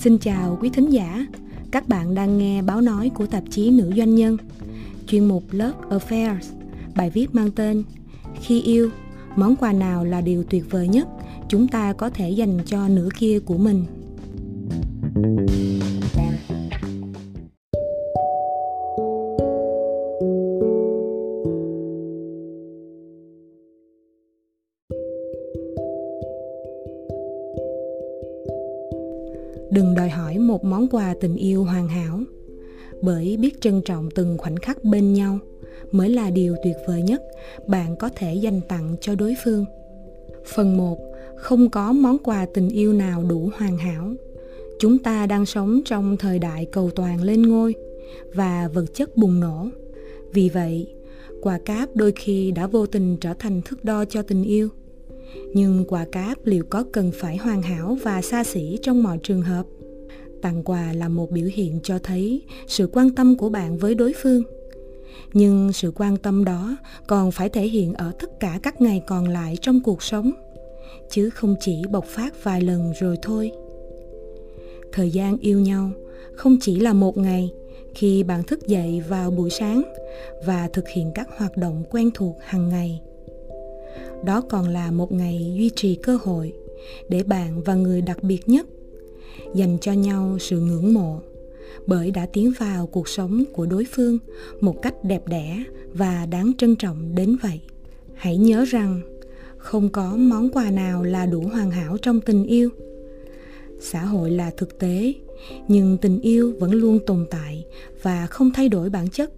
Xin chào quý thính giả, các bạn đang nghe báo nói của tạp chí Nữ Doanh Nhân, chuyên mục Love Affairs, bài viết mang tên Khi yêu, món quà nào là điều tuyệt vời nhất chúng ta có thể dành cho nửa kia của mình. Đừng đòi hỏi một món quà tình yêu hoàn hảo. Bởi biết trân trọng từng khoảnh khắc bên nhau mới là điều tuyệt vời nhất bạn có thể dành tặng cho đối phương. Phần 1 không có món quà tình yêu nào đủ hoàn hảo. Chúng ta đang sống trong thời đại cầu toàn lên ngôi và vật chất bùng nổ. Vì vậy, quà cáp đôi khi đã vô tình trở thành thước đo cho tình yêu nhưng quà cáp liệu có cần phải hoàn hảo và xa xỉ trong mọi trường hợp? Tặng quà là một biểu hiện cho thấy sự quan tâm của bạn với đối phương. Nhưng sự quan tâm đó còn phải thể hiện ở tất cả các ngày còn lại trong cuộc sống, chứ không chỉ bộc phát vài lần rồi thôi. Thời gian yêu nhau không chỉ là một ngày, khi bạn thức dậy vào buổi sáng và thực hiện các hoạt động quen thuộc hàng ngày đó còn là một ngày duy trì cơ hội để bạn và người đặc biệt nhất dành cho nhau sự ngưỡng mộ, bởi đã tiến vào cuộc sống của đối phương một cách đẹp đẽ và đáng trân trọng đến vậy. Hãy nhớ rằng không có món quà nào là đủ hoàn hảo trong tình yêu. Xã hội là thực tế, nhưng tình yêu vẫn luôn tồn tại và không thay đổi bản chất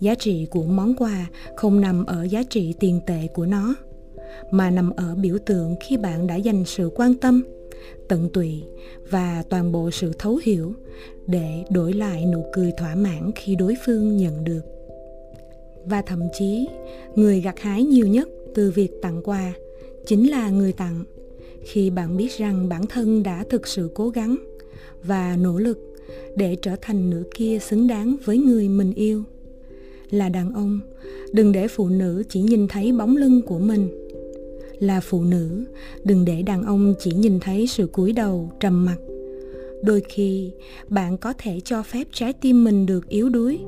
giá trị của món quà không nằm ở giá trị tiền tệ của nó, mà nằm ở biểu tượng khi bạn đã dành sự quan tâm, tận tụy và toàn bộ sự thấu hiểu để đổi lại nụ cười thỏa mãn khi đối phương nhận được. Và thậm chí, người gặt hái nhiều nhất từ việc tặng quà chính là người tặng, khi bạn biết rằng bản thân đã thực sự cố gắng và nỗ lực để trở thành nửa kia xứng đáng với người mình yêu là đàn ông. Đừng để phụ nữ chỉ nhìn thấy bóng lưng của mình. Là phụ nữ, đừng để đàn ông chỉ nhìn thấy sự cúi đầu, trầm mặc. Đôi khi, bạn có thể cho phép trái tim mình được yếu đuối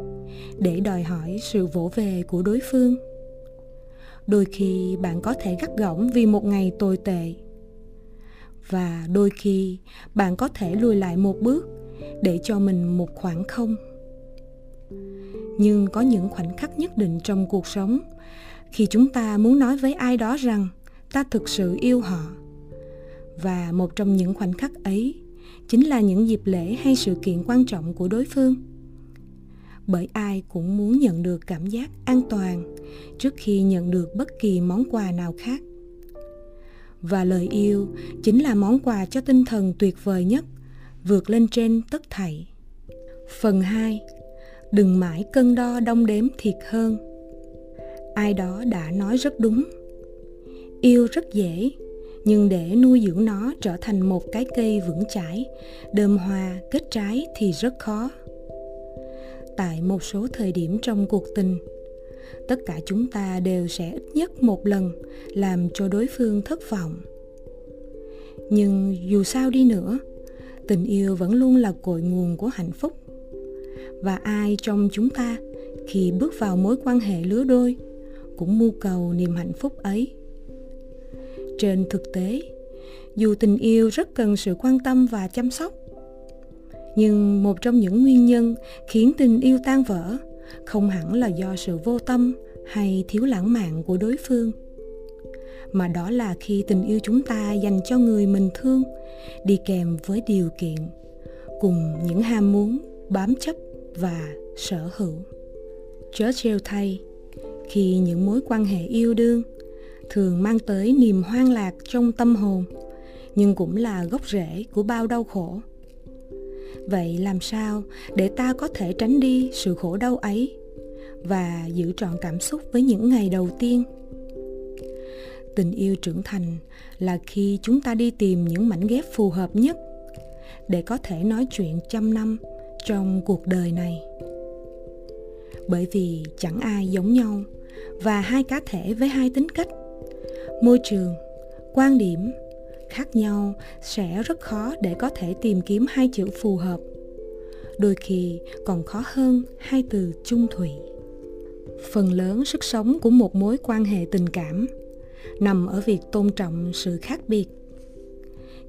để đòi hỏi sự vỗ về của đối phương. Đôi khi, bạn có thể gắt gỏng vì một ngày tồi tệ. Và đôi khi, bạn có thể lùi lại một bước để cho mình một khoảng không nhưng có những khoảnh khắc nhất định trong cuộc sống. Khi chúng ta muốn nói với ai đó rằng, ta thực sự yêu họ. Và một trong những khoảnh khắc ấy chính là những dịp lễ hay sự kiện quan trọng của đối phương. Bởi ai cũng muốn nhận được cảm giác an toàn trước khi nhận được bất kỳ món quà nào khác. Và lời yêu chính là món quà cho tinh thần tuyệt vời nhất, vượt lên trên tất thảy. Phần 2 đừng mãi cân đo đong đếm thiệt hơn. Ai đó đã nói rất đúng. Yêu rất dễ, nhưng để nuôi dưỡng nó trở thành một cái cây vững chãi, đơm hoa kết trái thì rất khó. Tại một số thời điểm trong cuộc tình, tất cả chúng ta đều sẽ ít nhất một lần làm cho đối phương thất vọng. Nhưng dù sao đi nữa, tình yêu vẫn luôn là cội nguồn của hạnh phúc và ai trong chúng ta khi bước vào mối quan hệ lứa đôi cũng mưu cầu niềm hạnh phúc ấy? Trên thực tế, dù tình yêu rất cần sự quan tâm và chăm sóc, nhưng một trong những nguyên nhân khiến tình yêu tan vỡ không hẳn là do sự vô tâm hay thiếu lãng mạn của đối phương, mà đó là khi tình yêu chúng ta dành cho người mình thương đi kèm với điều kiện cùng những ham muốn bám chấp và sở hữu. Churchill thay, khi những mối quan hệ yêu đương thường mang tới niềm hoang lạc trong tâm hồn, nhưng cũng là gốc rễ của bao đau khổ. Vậy làm sao để ta có thể tránh đi sự khổ đau ấy và giữ trọn cảm xúc với những ngày đầu tiên? Tình yêu trưởng thành là khi chúng ta đi tìm những mảnh ghép phù hợp nhất để có thể nói chuyện trăm năm trong cuộc đời này. Bởi vì chẳng ai giống nhau và hai cá thể với hai tính cách. Môi trường, quan điểm khác nhau sẽ rất khó để có thể tìm kiếm hai chữ phù hợp. Đôi khi còn khó hơn hai từ chung thủy. Phần lớn sức sống của một mối quan hệ tình cảm nằm ở việc tôn trọng sự khác biệt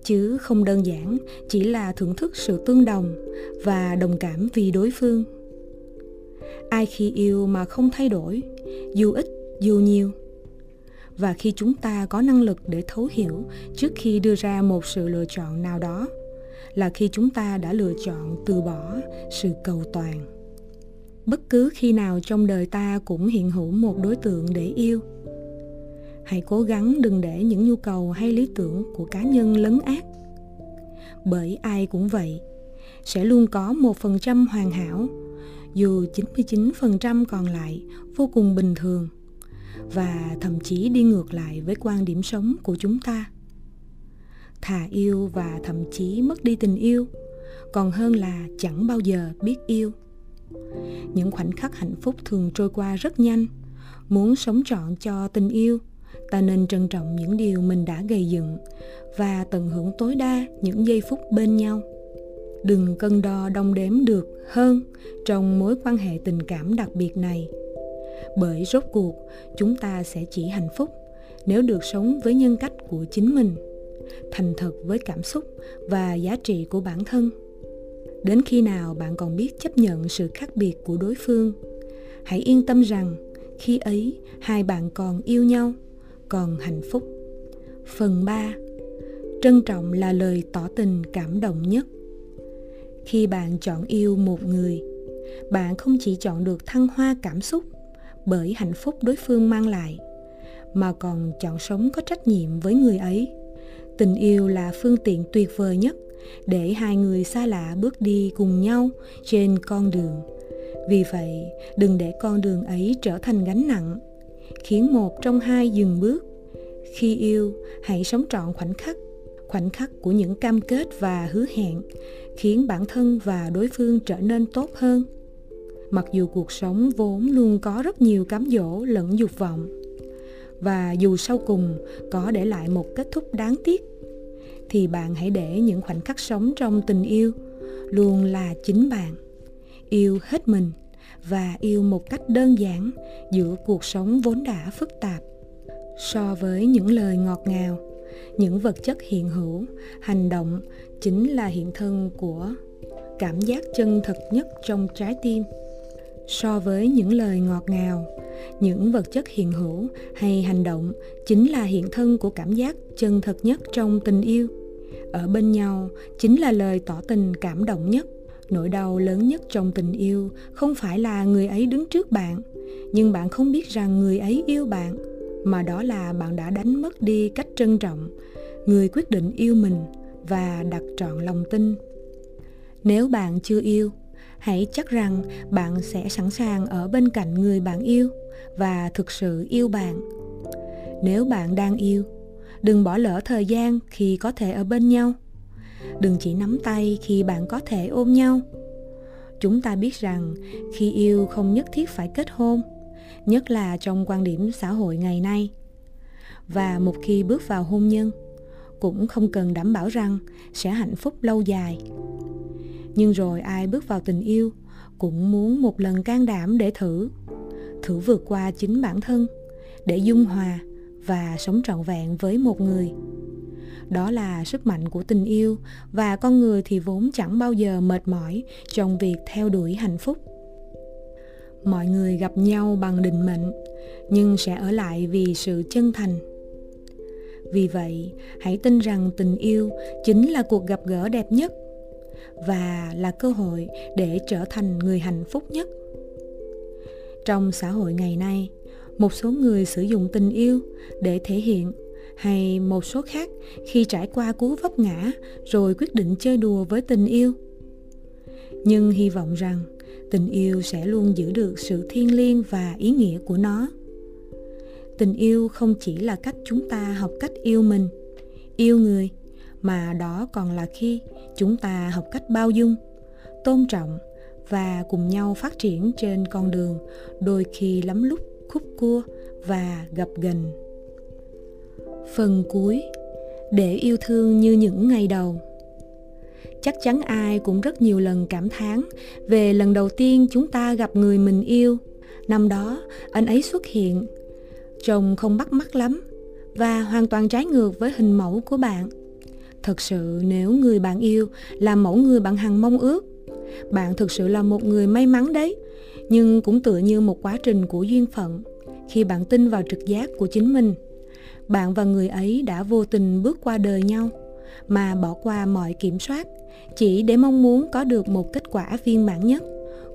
chứ không đơn giản, chỉ là thưởng thức sự tương đồng và đồng cảm vì đối phương. Ai khi yêu mà không thay đổi, dù ít, dù nhiều. Và khi chúng ta có năng lực để thấu hiểu trước khi đưa ra một sự lựa chọn nào đó, là khi chúng ta đã lựa chọn từ bỏ sự cầu toàn. Bất cứ khi nào trong đời ta cũng hiện hữu một đối tượng để yêu hãy cố gắng đừng để những nhu cầu hay lý tưởng của cá nhân lấn át. Bởi ai cũng vậy, sẽ luôn có một phần trăm hoàn hảo, dù 99% còn lại vô cùng bình thường, và thậm chí đi ngược lại với quan điểm sống của chúng ta. Thà yêu và thậm chí mất đi tình yêu, còn hơn là chẳng bao giờ biết yêu. Những khoảnh khắc hạnh phúc thường trôi qua rất nhanh, muốn sống trọn cho tình yêu ta nên trân trọng những điều mình đã gây dựng và tận hưởng tối đa những giây phút bên nhau. Đừng cân đo đong đếm được hơn trong mối quan hệ tình cảm đặc biệt này, bởi rốt cuộc chúng ta sẽ chỉ hạnh phúc nếu được sống với nhân cách của chính mình, thành thật với cảm xúc và giá trị của bản thân. Đến khi nào bạn còn biết chấp nhận sự khác biệt của đối phương, hãy yên tâm rằng khi ấy hai bạn còn yêu nhau còn hạnh phúc. Phần 3 trân trọng là lời tỏ tình cảm động nhất. Khi bạn chọn yêu một người, bạn không chỉ chọn được thăng hoa cảm xúc bởi hạnh phúc đối phương mang lại, mà còn chọn sống có trách nhiệm với người ấy. Tình yêu là phương tiện tuyệt vời nhất để hai người xa lạ bước đi cùng nhau trên con đường. Vì vậy, đừng để con đường ấy trở thành gánh nặng khiến một trong hai dừng bước. Khi yêu, hãy sống trọn khoảnh khắc khoảnh khắc của những cam kết và hứa hẹn, khiến bản thân và đối phương trở nên tốt hơn. Mặc dù cuộc sống vốn luôn có rất nhiều cám dỗ lẫn dục vọng, và dù sau cùng có để lại một kết thúc đáng tiếc, thì bạn hãy để những khoảnh khắc sống trong tình yêu luôn là chính bạn. Yêu hết mình và yêu một cách đơn giản giữa cuộc sống vốn đã phức tạp. So với những lời ngọt ngào, những vật chất hiện hữu, hành động chính là hiện thân của cảm giác chân thật nhất trong trái tim. So với những lời ngọt ngào, những vật chất hiện hữu hay hành động chính là hiện thân của cảm giác chân thật nhất trong tình yêu. Ở bên nhau chính là lời tỏ tình cảm động nhất nỗi đau lớn nhất trong tình yêu không phải là người ấy đứng trước bạn, nhưng bạn không biết rằng người ấy yêu bạn, mà đó là bạn đã đánh mất đi cách trân trọng, người quyết định yêu mình và đặt trọn lòng tin. Nếu bạn chưa yêu, hãy chắc rằng bạn sẽ sẵn sàng ở bên cạnh người bạn yêu và thực sự yêu bạn. Nếu bạn đang yêu, đừng bỏ lỡ thời gian khi có thể ở bên nhau đừng chỉ nắm tay khi bạn có thể ôm nhau. Chúng ta biết rằng khi yêu không nhất thiết phải kết hôn, nhất là trong quan điểm xã hội ngày nay. Và một khi bước vào hôn nhân, cũng không cần đảm bảo rằng sẽ hạnh phúc lâu dài. Nhưng rồi ai bước vào tình yêu cũng muốn một lần can đảm để thử thử vượt qua chính bản thân để dung hòa và sống trọn vẹn với một người đó là sức mạnh của tình yêu, và con người thì vốn chẳng bao giờ mệt mỏi trong việc theo đuổi hạnh phúc. Mọi người gặp nhau bằng định mệnh, nhưng sẽ ở lại vì sự chân thành. Vì vậy, hãy tin rằng tình yêu chính là cuộc gặp gỡ đẹp nhất và là cơ hội để trở thành người hạnh phúc nhất. Trong xã hội ngày nay, một số người sử dụng tình yêu để thể hiện hay một số khác khi trải qua cú vấp ngã rồi quyết định chơi đùa với tình yêu. Nhưng hy vọng rằng tình yêu sẽ luôn giữ được sự thiêng liêng và ý nghĩa của nó. Tình yêu không chỉ là cách chúng ta học cách yêu mình, yêu người, mà đó còn là khi chúng ta học cách bao dung, tôn trọng và cùng nhau phát triển trên con đường đôi khi lắm lúc khúc cua và gập ghềnh phần cuối, để yêu thương như những ngày đầu. Chắc chắn ai cũng rất nhiều lần cảm thán về lần đầu tiên chúng ta gặp người mình yêu. Năm đó, anh ấy xuất hiện. Trông không bắt mắt lắm và hoàn toàn trái ngược với hình mẫu của bạn. Thật sự, nếu người bạn yêu là mẫu người bạn hằng mong ước, bạn thực sự là một người may mắn đấy. Nhưng cũng tựa như một quá trình của duyên phận khi bạn tin vào trực giác của chính mình bạn và người ấy đã vô tình bước qua đời nhau, mà bỏ qua mọi kiểm soát, chỉ để mong muốn có được một kết quả viên mãn nhất.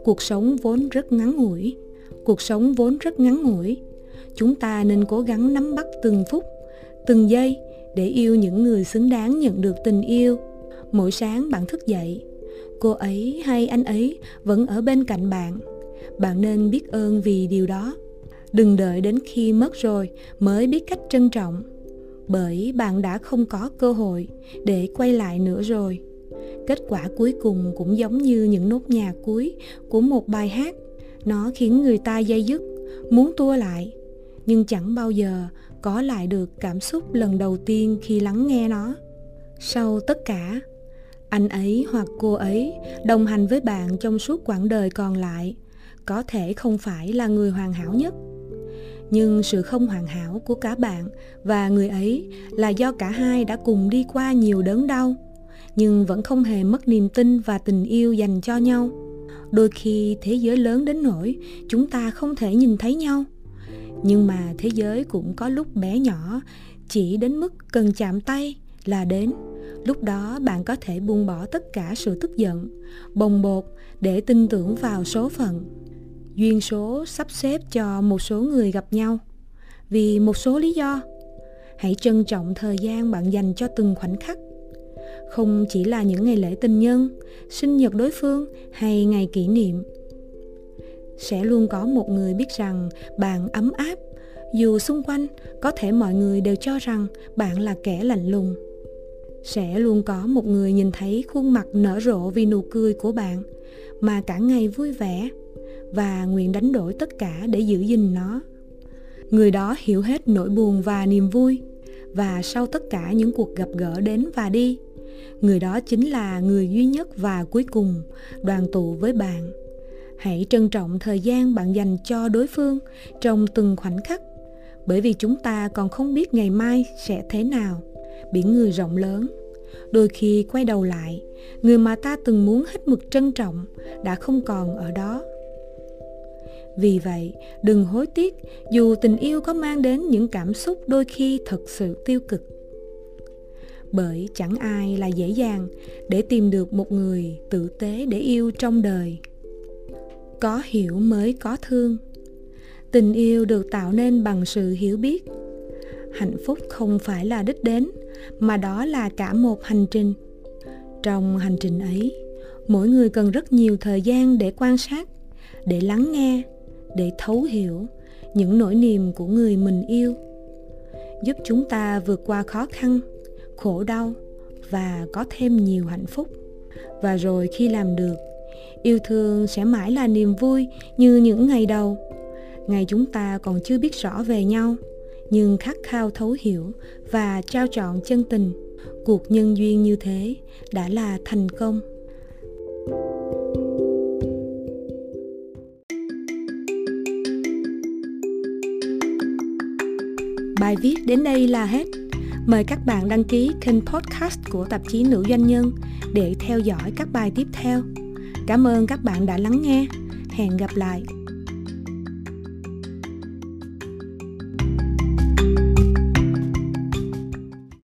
Cuộc sống vốn rất ngắn ngủi, cuộc sống vốn rất ngắn ngủi. Chúng ta nên cố gắng nắm bắt từng phút, từng giây để yêu những người xứng đáng nhận được tình yêu. Mỗi sáng bạn thức dậy, cô ấy hay anh ấy vẫn ở bên cạnh bạn. Bạn nên biết ơn vì điều đó đừng đợi đến khi mất rồi mới biết cách trân trọng. Bởi bạn đã không có cơ hội để quay lại nữa rồi. Kết quả cuối cùng cũng giống như những nốt nhạc cuối của một bài hát. Nó khiến người ta dây dứt, muốn tua lại, nhưng chẳng bao giờ có lại được cảm xúc lần đầu tiên khi lắng nghe nó. Sau tất cả, anh ấy hoặc cô ấy đồng hành với bạn trong suốt quãng đời còn lại có thể không phải là người hoàn hảo nhất nhưng sự không hoàn hảo của cả bạn và người ấy là do cả hai đã cùng đi qua nhiều đớn đau, nhưng vẫn không hề mất niềm tin và tình yêu dành cho nhau. Đôi khi thế giới lớn đến nỗi chúng ta không thể nhìn thấy nhau. Nhưng mà thế giới cũng có lúc bé nhỏ, chỉ đến mức cần chạm tay là đến. Lúc đó bạn có thể buông bỏ tất cả sự tức giận, bồng bột để tin tưởng vào số phận duyên số sắp xếp cho một số người gặp nhau. Vì một số lý do, hãy trân trọng thời gian bạn dành cho từng khoảnh khắc. Không chỉ là những ngày lễ tình nhân, sinh nhật đối phương hay ngày kỷ niệm. Sẽ luôn có một người biết rằng bạn ấm áp. Dù xung quanh, có thể mọi người đều cho rằng bạn là kẻ lạnh lùng. Sẽ luôn có một người nhìn thấy khuôn mặt nở rộ vì nụ cười của bạn, mà cả ngày vui vẻ và nguyện đánh đổi tất cả để giữ gìn nó. Người đó hiểu hết nỗi buồn và niềm vui, và sau tất cả những cuộc gặp gỡ đến và đi, người đó chính là người duy nhất và cuối cùng đoàn tụ với bạn. Hãy trân trọng thời gian bạn dành cho đối phương trong từng khoảnh khắc, bởi vì chúng ta còn không biết ngày mai sẽ thế nào. Biển người rộng lớn, đôi khi quay đầu lại, người mà ta từng muốn hết mực trân trọng đã không còn ở đó vì vậy, đừng hối tiếc, dù tình yêu có mang đến những cảm xúc đôi khi thật sự tiêu cực. Bởi chẳng ai là dễ dàng để tìm được một người tử tế để yêu trong đời. Có hiểu mới có thương. Tình yêu được tạo nên bằng sự hiểu biết. Hạnh phúc không phải là đích đến, mà đó là cả một hành trình. Trong hành trình ấy, mỗi người cần rất nhiều thời gian để quan sát, để lắng nghe để thấu hiểu những nỗi niềm của người mình yêu, giúp chúng ta vượt qua khó khăn, khổ đau và có thêm nhiều hạnh phúc. Và rồi khi làm được, yêu thương sẽ mãi là niềm vui như những ngày đầu. Ngày chúng ta còn chưa biết rõ về nhau, nhưng khát khao thấu hiểu và trao trọn chân tình, cuộc nhân duyên như thế đã là thành công. Bài viết đến đây là hết. Mời các bạn đăng ký kênh podcast của tạp chí nữ doanh nhân để theo dõi các bài tiếp theo. Cảm ơn các bạn đã lắng nghe. Hẹn gặp lại.